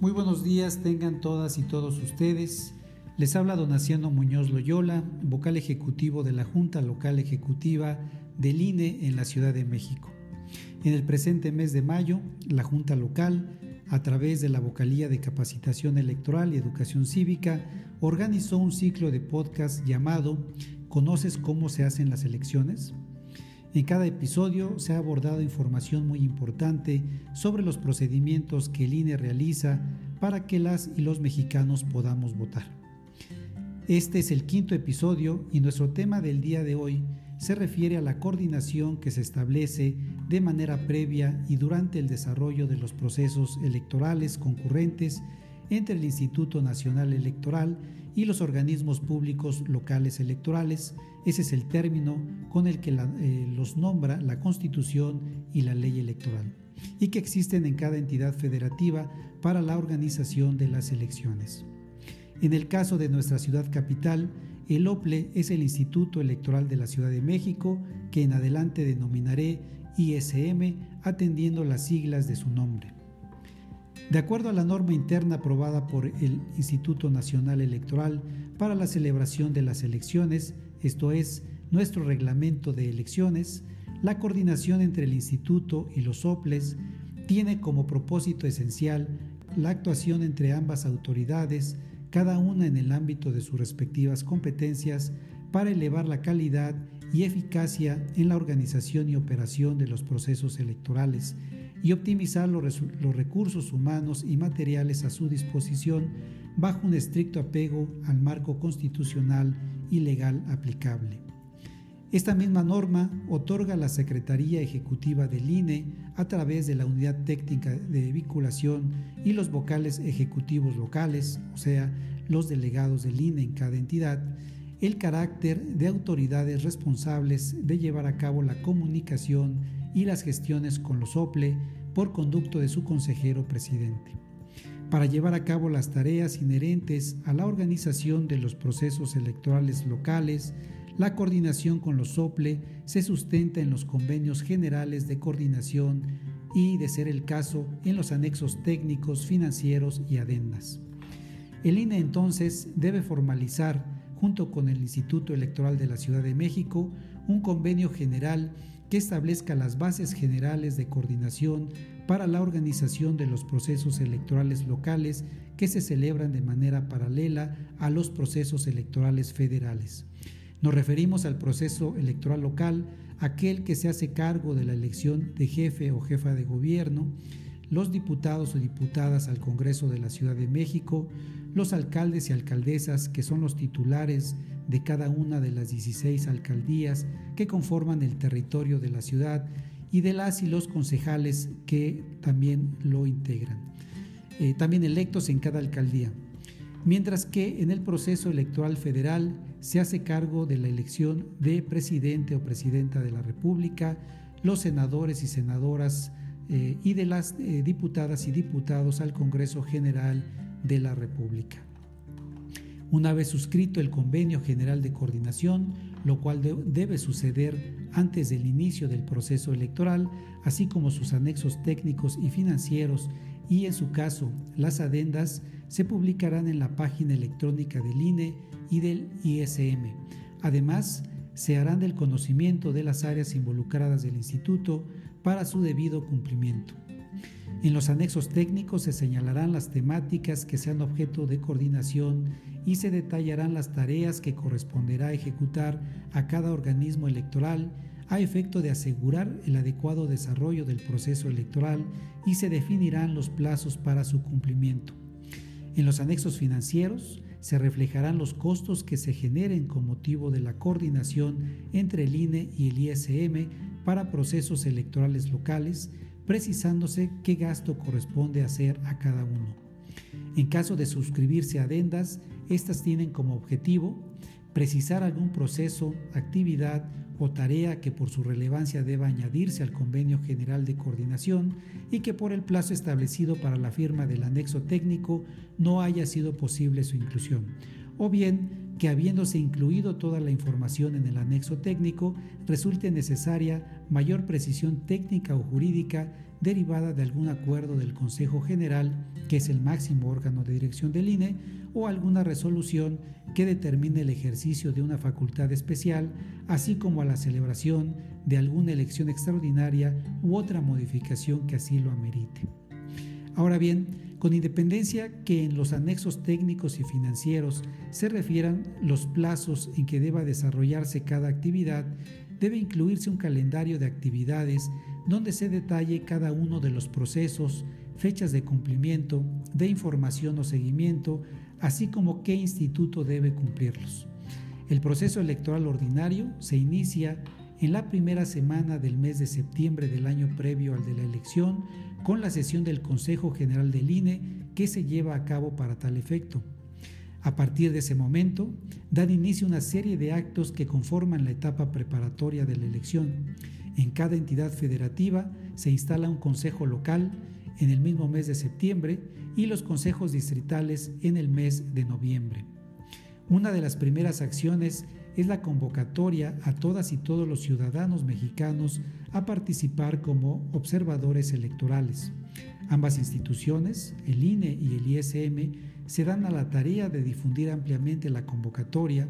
Muy buenos días tengan todas y todos ustedes. Les habla Donaciano Muñoz Loyola, vocal ejecutivo de la Junta Local Ejecutiva del INE en la Ciudad de México. En el presente mes de mayo, la Junta Local, a través de la Vocalía de Capacitación Electoral y Educación Cívica, organizó un ciclo de podcast llamado ¿Conoces cómo se hacen las elecciones? En cada episodio se ha abordado información muy importante sobre los procedimientos que el INE realiza para que las y los mexicanos podamos votar. Este es el quinto episodio y nuestro tema del día de hoy se refiere a la coordinación que se establece de manera previa y durante el desarrollo de los procesos electorales concurrentes entre el Instituto Nacional Electoral y los organismos públicos locales electorales. Ese es el término con el que eh, los nombra la Constitución y la ley electoral, y que existen en cada entidad federativa para la organización de las elecciones. En el caso de nuestra ciudad capital, el OPLE es el Instituto Electoral de la Ciudad de México, que en adelante denominaré ISM, atendiendo las siglas de su nombre. De acuerdo a la norma interna aprobada por el Instituto Nacional Electoral para la celebración de las elecciones, esto es, nuestro reglamento de elecciones, la coordinación entre el instituto y los OPLES tiene como propósito esencial la actuación entre ambas autoridades, cada una en el ámbito de sus respectivas competencias, para elevar la calidad y eficacia en la organización y operación de los procesos electorales y optimizar los, recursos humanos y materiales a su disposición bajo un estricto apego al marco constitucional y legal aplicable. Esta misma norma otorga a la Secretaría Ejecutiva del INE, a través de la Unidad Técnica de Vinculación y los vocales ejecutivos locales, o sea, los delegados del INE en cada entidad, el carácter de autoridades responsables de llevar a cabo la comunicación y las gestiones con los OPLE por conducto de su consejero presidente, para llevar a cabo las tareas inherentes a la organización de los procesos electorales locales, la coordinación con los OPLE se sustenta en los convenios generales de coordinación y, de ser el caso, en los anexos técnicos, financieros y adendas. El INE entonces debe formalizar, junto con el Instituto Electoral de la Ciudad de México, un convenio general que establezca las bases generales de coordinación para la organización de los procesos electorales locales que se celebran de manera paralela a los procesos electorales federales. Nos referimos al proceso electoral local, aquel que se hace cargo de la elección de jefe o jefa de gobierno, los diputados o diputadas al Congreso de la Ciudad de México, los alcaldes y alcaldesas que son los titulares de cada una de las 16 alcaldías que conforman el territorio de la ciudad y de las y los concejales que también lo integran, eh, también electos en cada alcaldía. Mientras que en el proceso electoral federal se hace cargo de la elección de presidente o presidenta de la República, los senadores y senadoras eh, y de las eh, diputadas y diputados al Congreso General de la República. Una vez suscrito el Convenio General de Coordinación, lo cual debe suceder antes del inicio del proceso electoral, así como sus anexos técnicos y financieros y, en su caso, las adendas, se publicarán en la página electrónica del INE y del ISM. Además, se harán del conocimiento de las áreas involucradas del instituto para su debido cumplimiento. En los anexos técnicos se señalarán las temáticas que sean objeto de coordinación y se detallarán las tareas que corresponderá ejecutar a cada organismo electoral a efecto de asegurar el adecuado desarrollo del proceso electoral y se definirán los plazos para su cumplimiento. En los anexos financieros se reflejarán los costos que se generen con motivo de la coordinación entre el INE y el ISM para procesos electorales locales, precisándose qué gasto corresponde hacer a cada uno. En caso de suscribirse a adendas, estas tienen como objetivo precisar algún proceso, actividad o tarea que por su relevancia deba añadirse al convenio general de coordinación y que por el plazo establecido para la firma del anexo técnico no haya sido posible su inclusión, o bien que habiéndose incluido toda la información en el anexo técnico, resulte necesaria mayor precisión técnica o jurídica derivada de algún acuerdo del Consejo General, que es el máximo órgano de dirección del INE, o alguna resolución que determine el ejercicio de una facultad especial, así como a la celebración de alguna elección extraordinaria u otra modificación que así lo amerite. Ahora bien, con independencia que en los anexos técnicos y financieros se refieran los plazos en que deba desarrollarse cada actividad, debe incluirse un calendario de actividades donde se detalle cada uno de los procesos, fechas de cumplimiento, de información o seguimiento, así como qué instituto debe cumplirlos. El proceso electoral ordinario se inicia en la primera semana del mes de septiembre del año previo al de la elección con la sesión del Consejo General del INE que se lleva a cabo para tal efecto. A partir de ese momento, dan inicio una serie de actos que conforman la etapa preparatoria de la elección. En cada entidad federativa se instala un consejo local en el mismo mes de septiembre y los consejos distritales en el mes de noviembre. Una de las primeras acciones es la convocatoria a todas y todos los ciudadanos mexicanos a participar como observadores electorales. Ambas instituciones, el INE y el ISM, se dan a la tarea de difundir ampliamente la convocatoria,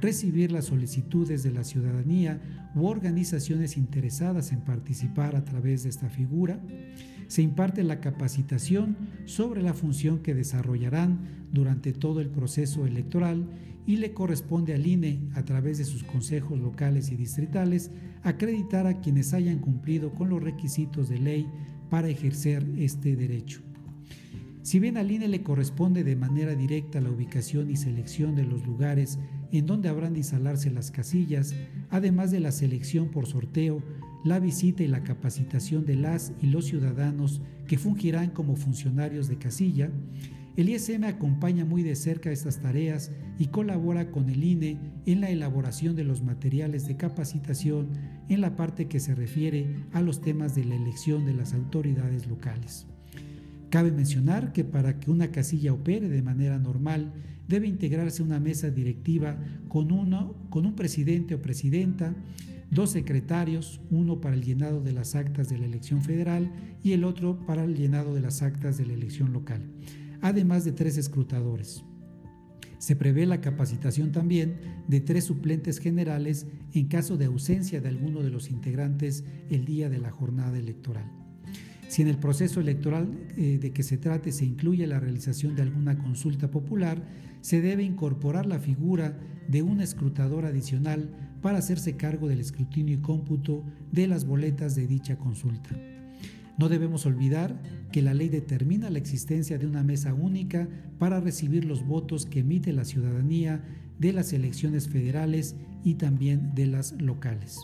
recibir las solicitudes de la ciudadanía u organizaciones interesadas en participar a través de esta figura, se imparte la capacitación sobre la función que desarrollarán durante todo el proceso electoral y le corresponde al INE, a través de sus consejos locales y distritales, acreditar a quienes hayan cumplido con los requisitos de ley para ejercer este derecho. Si bien al INE le corresponde de manera directa la ubicación y selección de los lugares en donde habrán de instalarse las casillas, además de la selección por sorteo, la visita y la capacitación de las y los ciudadanos que fungirán como funcionarios de casilla, el ISM acompaña muy de cerca estas tareas y colabora con el INE en la elaboración de los materiales de capacitación en la parte que se refiere a los temas de la elección de las autoridades locales. Cabe mencionar que para que una casilla opere de manera normal debe integrarse una mesa directiva con, uno, con un presidente o presidenta, dos secretarios, uno para el llenado de las actas de la elección federal y el otro para el llenado de las actas de la elección local además de tres escrutadores. Se prevé la capacitación también de tres suplentes generales en caso de ausencia de alguno de los integrantes el día de la jornada electoral. Si en el proceso electoral eh, de que se trate se incluye la realización de alguna consulta popular, se debe incorporar la figura de un escrutador adicional para hacerse cargo del escrutinio y cómputo de las boletas de dicha consulta. No debemos olvidar que la ley determina la existencia de una mesa única para recibir los votos que emite la ciudadanía de las elecciones federales y también de las locales.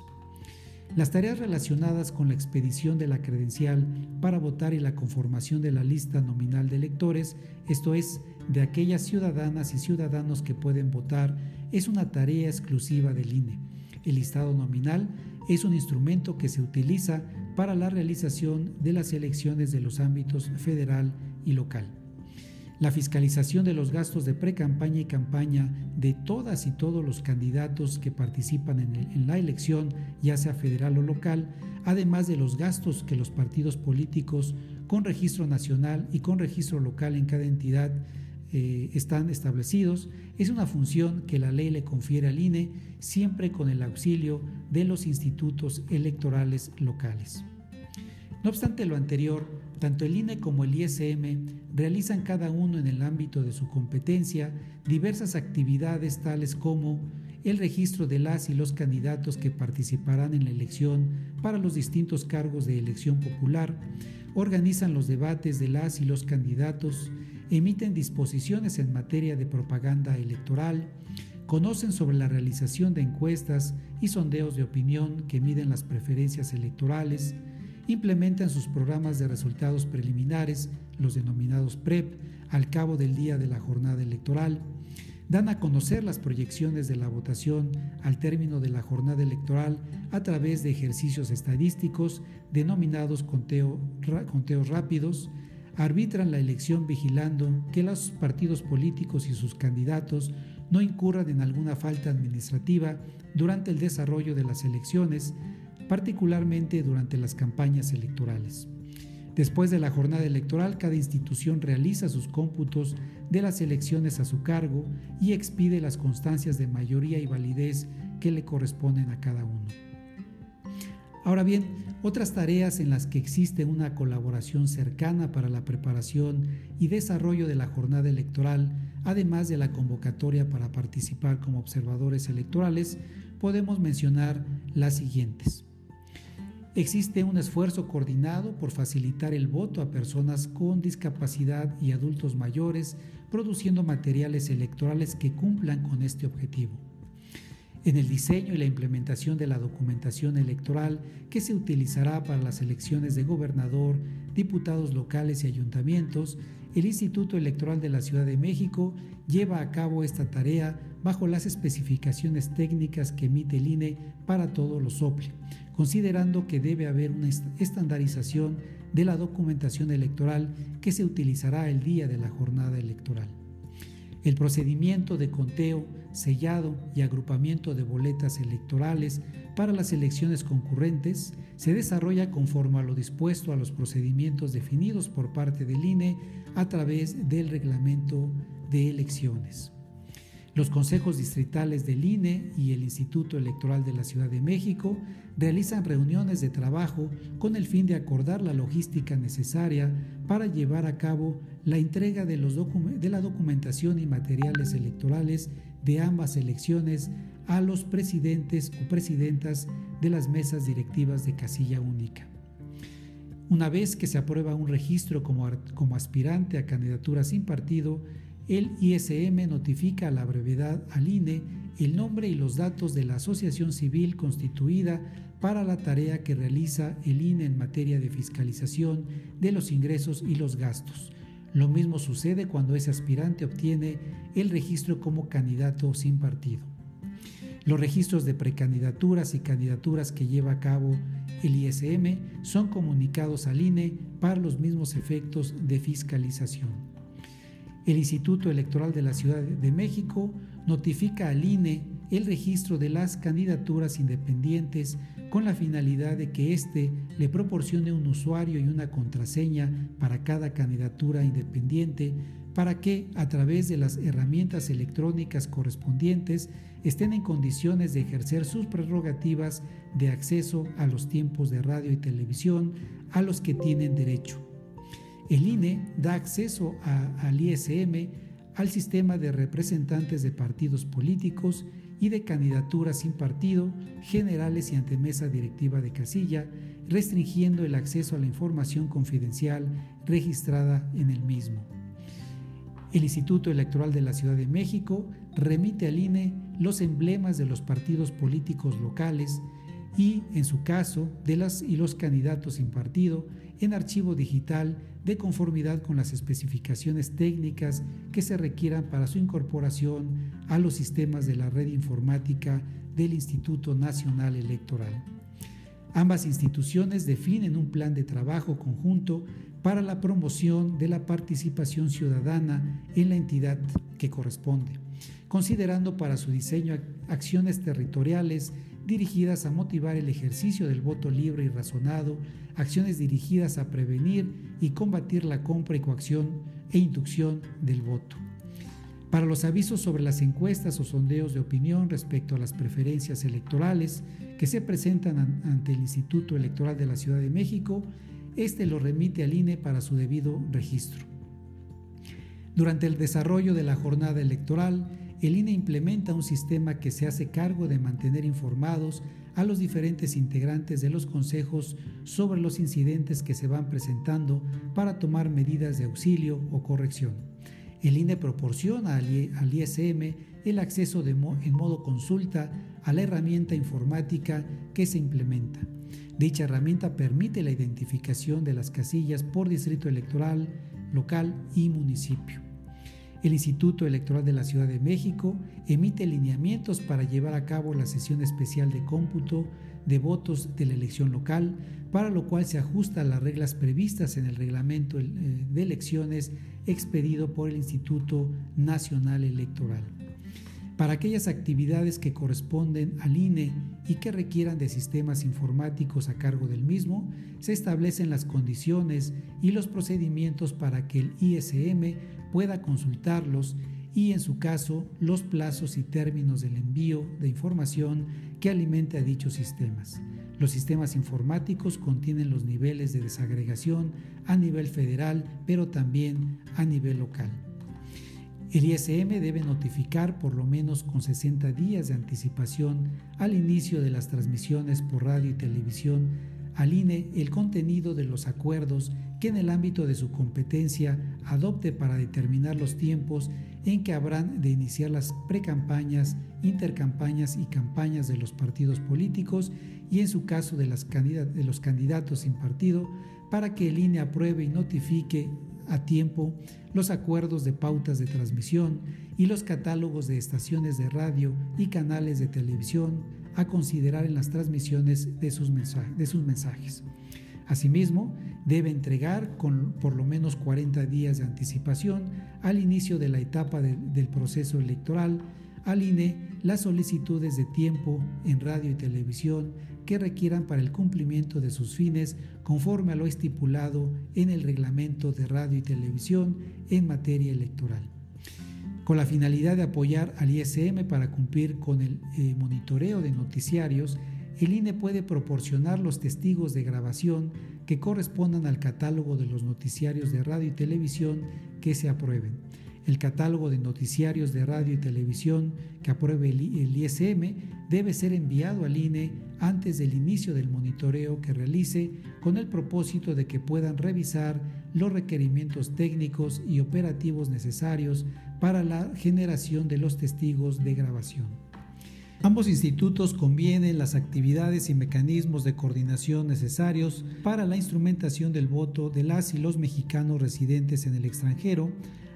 Las tareas relacionadas con la expedición de la credencial para votar y la conformación de la lista nominal de electores, esto es, de aquellas ciudadanas y ciudadanos que pueden votar, es una tarea exclusiva del INE. El listado nominal es un instrumento que se utiliza para la realización de las elecciones de los ámbitos federal y local. La fiscalización de los gastos de pre-campaña y campaña de todas y todos los candidatos que participan en, la elección, ya sea federal o local, además de los gastos que los partidos políticos con registro nacional y con registro local en cada entidad eh, están establecidos, es una función que la ley le confiere al INE siempre con el auxilio de los institutos electorales locales. No obstante lo anterior, tanto el INE como el ISM realizan cada uno en el ámbito de su competencia diversas actividades tales como el registro de las y los candidatos que participarán en la elección para los distintos cargos de elección popular, organizan los debates de las y los candidatos, emiten disposiciones en materia de propaganda electoral, conocen sobre la realización de encuestas y sondeos de opinión que miden las preferencias electorales, implementan sus programas de resultados preliminares, los denominados PREP, al cabo del día de la jornada electoral, dan a conocer las proyecciones de la votación al término de la jornada electoral a través de ejercicios estadísticos denominados conteos rápidos, arbitran la elección vigilando que los partidos políticos y sus candidatos no incurran en alguna falta administrativa durante el desarrollo de las elecciones, particularmente durante las campañas electorales. Después de la jornada electoral, cada institución realiza sus cómputos de las elecciones a su cargo y expide las constancias de mayoría y validez que le corresponden a cada uno. Ahora bien, otras tareas en las que existe una colaboración cercana para la preparación y desarrollo de la jornada electoral, además de la convocatoria para participar como observadores electorales, podemos mencionar las siguientes. Existe un esfuerzo coordinado por facilitar el voto a personas con discapacidad y adultos mayores, produciendo materiales electorales que cumplan con este objetivo. En el diseño y la implementación de la documentación electoral que se utilizará para las elecciones de gobernador, diputados locales y ayuntamientos, el Instituto Electoral de la Ciudad de México lleva a cabo esta tarea bajo las especificaciones técnicas que emite el INE para todos los OPLE, considerando que debe haber una estandarización de la documentación electoral que se utilizará el día de la jornada electoral. El procedimiento de conteo, sellado y agrupamiento de boletas electorales para las elecciones concurrentes se desarrolla conforme a lo dispuesto a los procedimientos definidos por parte del INE a través del reglamento de elecciones. Los consejos distritales del INE y el Instituto Electoral de la Ciudad de México realizan reuniones de trabajo con el fin de acordar la logística necesaria para llevar a cabo la entrega de, los de la documentación y materiales electorales de ambas elecciones a los presidentes o presidentas de las mesas directivas de casilla única. Una vez que se aprueba un registro como, como aspirante a candidatura sin partido, el ISM notifica a la brevedad al INE el nombre y los datos de la asociación civil constituida para la tarea que realiza el INE en materia de fiscalización de los ingresos y los gastos. Lo mismo sucede cuando ese aspirante obtiene el registro como candidato sin partido. Los registros de precandidaturas y candidaturas que lleva a cabo el ISM son comunicados al INE para los mismos efectos de fiscalización. El Instituto Electoral de la Ciudad de México notifica al INE el registro de las candidaturas independientes con la finalidad de que éste le proporcione un usuario y una contraseña para cada candidatura independiente para que a través de las herramientas electrónicas correspondientes estén en condiciones de ejercer sus prerrogativas de acceso a los tiempos de radio y televisión a los que tienen derecho. El INE da acceso al ISM al sistema de representantes de partidos políticos y de candidaturas sin partido, generales y ante mesa directiva de casilla, restringiendo el acceso a la información confidencial registrada en el mismo. El Instituto Electoral de la Ciudad de México remite al INE los emblemas de los partidos políticos locales y, en su caso, de las y los candidatos sin partido en archivo digital de conformidad con las especificaciones técnicas que se requieran para su incorporación a los sistemas de la red informática del Instituto Nacional Electoral. Ambas instituciones definen un plan de trabajo conjunto para la promoción de la participación ciudadana en la entidad que corresponde, considerando para su diseño acciones territoriales dirigidas a motivar el ejercicio del voto libre y razonado, acciones dirigidas a prevenir y combatir la compra y coacción e inducción del voto. Para los avisos sobre las encuestas o sondeos de opinión respecto a las preferencias electorales que se presentan ante el Instituto Electoral de la Ciudad de México, este lo remite al INE para su debido registro. Durante el desarrollo de la jornada electoral, el INE implementa un sistema que se hace cargo de mantener informados a los diferentes integrantes de los consejos sobre los incidentes que se van presentando para tomar medidas de auxilio o corrección. El INE proporciona al ISM el acceso en modo consulta a la herramienta informática que se implementa. Dicha herramienta permite la identificación de las casillas por distrito electoral, local y municipio. El Instituto Electoral de la Ciudad de México emite lineamientos para llevar a cabo la sesión especial de cómputo de votos de la elección local, para lo cual se ajusta a las reglas previstas en el reglamento eh, de elecciones expedido por el Instituto Nacional Electoral. Para aquellas actividades que corresponden al INE y que requieran de sistemas informáticos a cargo del mismo, se establecen las condiciones y los procedimientos para que el ISM pueda consultarlos y, en su caso, los plazos y términos del envío de información que alimente dichos sistemas. Los sistemas informáticos contienen los niveles de desagregación a nivel federal, pero también a nivel local. El ISM debe notificar por lo menos con 60 días de anticipación al inicio de las transmisiones por radio y televisión al INE el contenido de los acuerdos que en el ámbito de su competencia adopte para determinar los tiempos en que habrán de iniciar las precampañas, intercampañas y campañas de los partidos políticos y en su caso de, las de los candidatos sin partido, para que el INE apruebe y notifique a tiempo los acuerdos de pautas de transmisión y los catálogos de estaciones de radio y canales de televisión a considerar en las transmisiones de sus, mensajes. Asimismo, debe entregar con por lo menos 40 días de anticipación al inicio de la etapa del proceso electoral al INE las solicitudes de tiempo en radio y televisión que requieran para el cumplimiento de sus fines conforme a lo estipulado en el reglamento de radio y televisión en materia electoral. Con la finalidad de apoyar al ISM para cumplir con el eh, monitoreo de noticiarios, el INE puede proporcionar los testigos de grabación que correspondan al catálogo de los noticiarios de radio y televisión que se aprueben el catálogo de noticiarios de radio y televisión que apruebe el ISM debe ser enviado al INE antes del inicio del monitoreo que realice con el propósito de que puedan revisar los requerimientos técnicos y operativos necesarios para la generación de los testigos de grabación. Ambos institutos convienen las actividades y mecanismos de coordinación necesarios para la instrumentación del voto de las y los mexicanos residentes en el extranjero,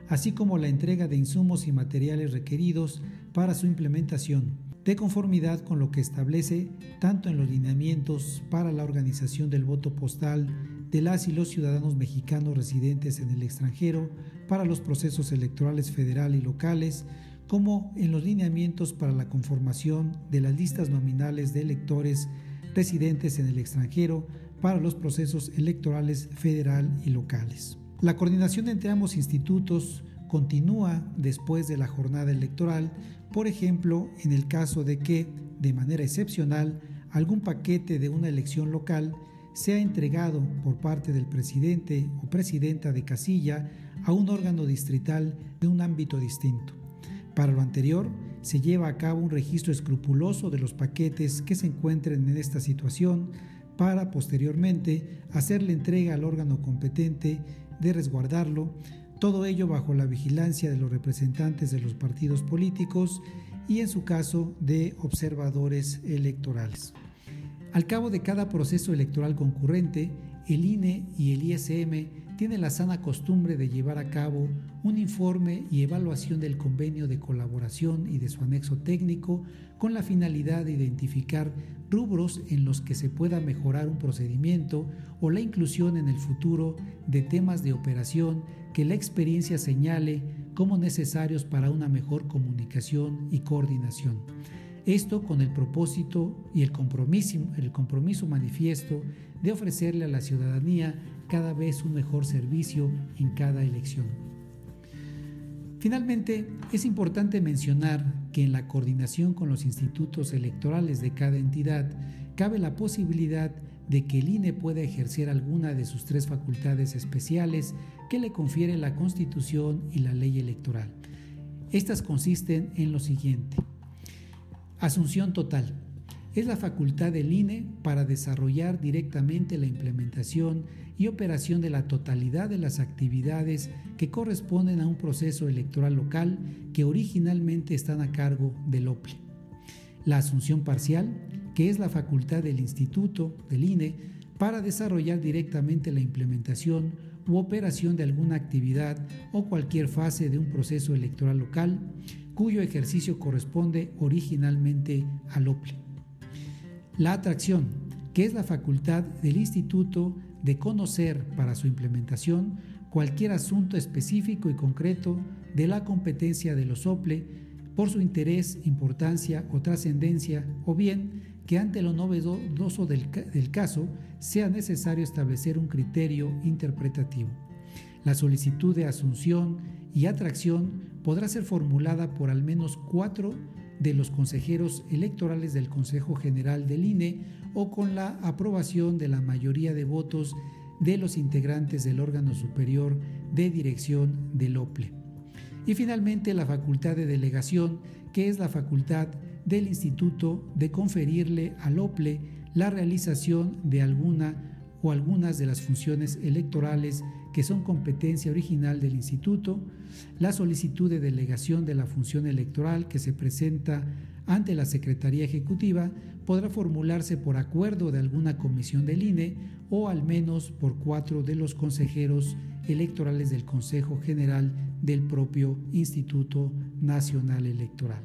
así como la entrega de insumos y materiales requeridos para su implementación, de conformidad con lo que establece tanto en los lineamientos para la organización del voto postal de las y los ciudadanos mexicanos residentes en el extranjero para los procesos electorales federal y locales, como en los lineamientos para la conformación de las listas nominales de electores residentes en el extranjero para los procesos electorales federal y locales. La coordinación entre ambos institutos continúa después de la jornada electoral, por ejemplo, en el caso de que, de manera excepcional, algún paquete de una elección local sea entregado por parte del presidente o presidenta de casilla a un órgano distrital de un ámbito distinto. Para lo anterior, se lleva a cabo un registro escrupuloso de los paquetes que se encuentren en esta situación para posteriormente hacerle entrega al órgano competente de resguardarlo, todo ello bajo la vigilancia de los representantes de los partidos políticos y en su caso de observadores electorales. Al cabo de cada proceso electoral concurrente, el INE y el ISM tienen la sana costumbre de llevar a cabo un informe y evaluación del convenio de colaboración y de su anexo técnico con la finalidad de identificar rubros en los que se pueda mejorar un procedimiento o la inclusión en el futuro de temas de operación que la experiencia señale como necesarios para una mejor comunicación y coordinación. Esto con el propósito y el compromiso, el compromiso manifiesto de ofrecerle a la ciudadanía cada vez un mejor servicio en cada elección. Finalmente, es importante mencionar que en la coordinación con los institutos electorales de cada entidad cabe la posibilidad de que el INE pueda ejercer alguna de sus tres facultades especiales que le confiere la Constitución y la ley electoral. Estas consisten en lo siguiente. Asunción total. Es la facultad del INE para desarrollar directamente la implementación y operación de la totalidad de las actividades que corresponden a un proceso electoral local que originalmente están a cargo del OPLE. La asunción parcial, que es la facultad del Instituto, del INE, para desarrollar directamente la implementación u operación de alguna actividad o cualquier fase de un proceso electoral local cuyo ejercicio corresponde originalmente al OPLE. La atracción, que es la facultad del Instituto de conocer para su implementación cualquier asunto específico y concreto de la competencia de los OPLE por su interés, importancia o trascendencia, o bien que ante lo novedoso del, del caso sea necesario establecer un criterio interpretativo. La solicitud de asunción y atracción podrá ser formulada por al menos cuatro de los consejeros electorales del Consejo General del INE o con la aprobación de la mayoría de votos de los integrantes del órgano superior de dirección del OPLE. Y finalmente la facultad de delegación, que es la facultad del instituto de conferirle al OPLE la realización de alguna o algunas de las funciones electorales que son competencia original del instituto, la solicitud de delegación de la función electoral que se presenta ante la Secretaría Ejecutiva podrá formularse por acuerdo de alguna comisión del INE o al menos por cuatro de los consejeros electorales del Consejo General del propio Instituto Nacional Electoral.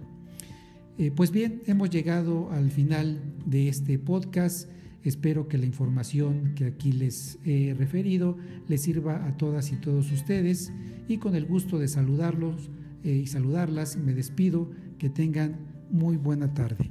Eh, pues bien, hemos llegado al final de este podcast. Espero que la información que aquí les he referido les sirva a todas y todos ustedes y con el gusto de saludarlos eh, y saludarlas me despido. Que tengan muy buena tarde.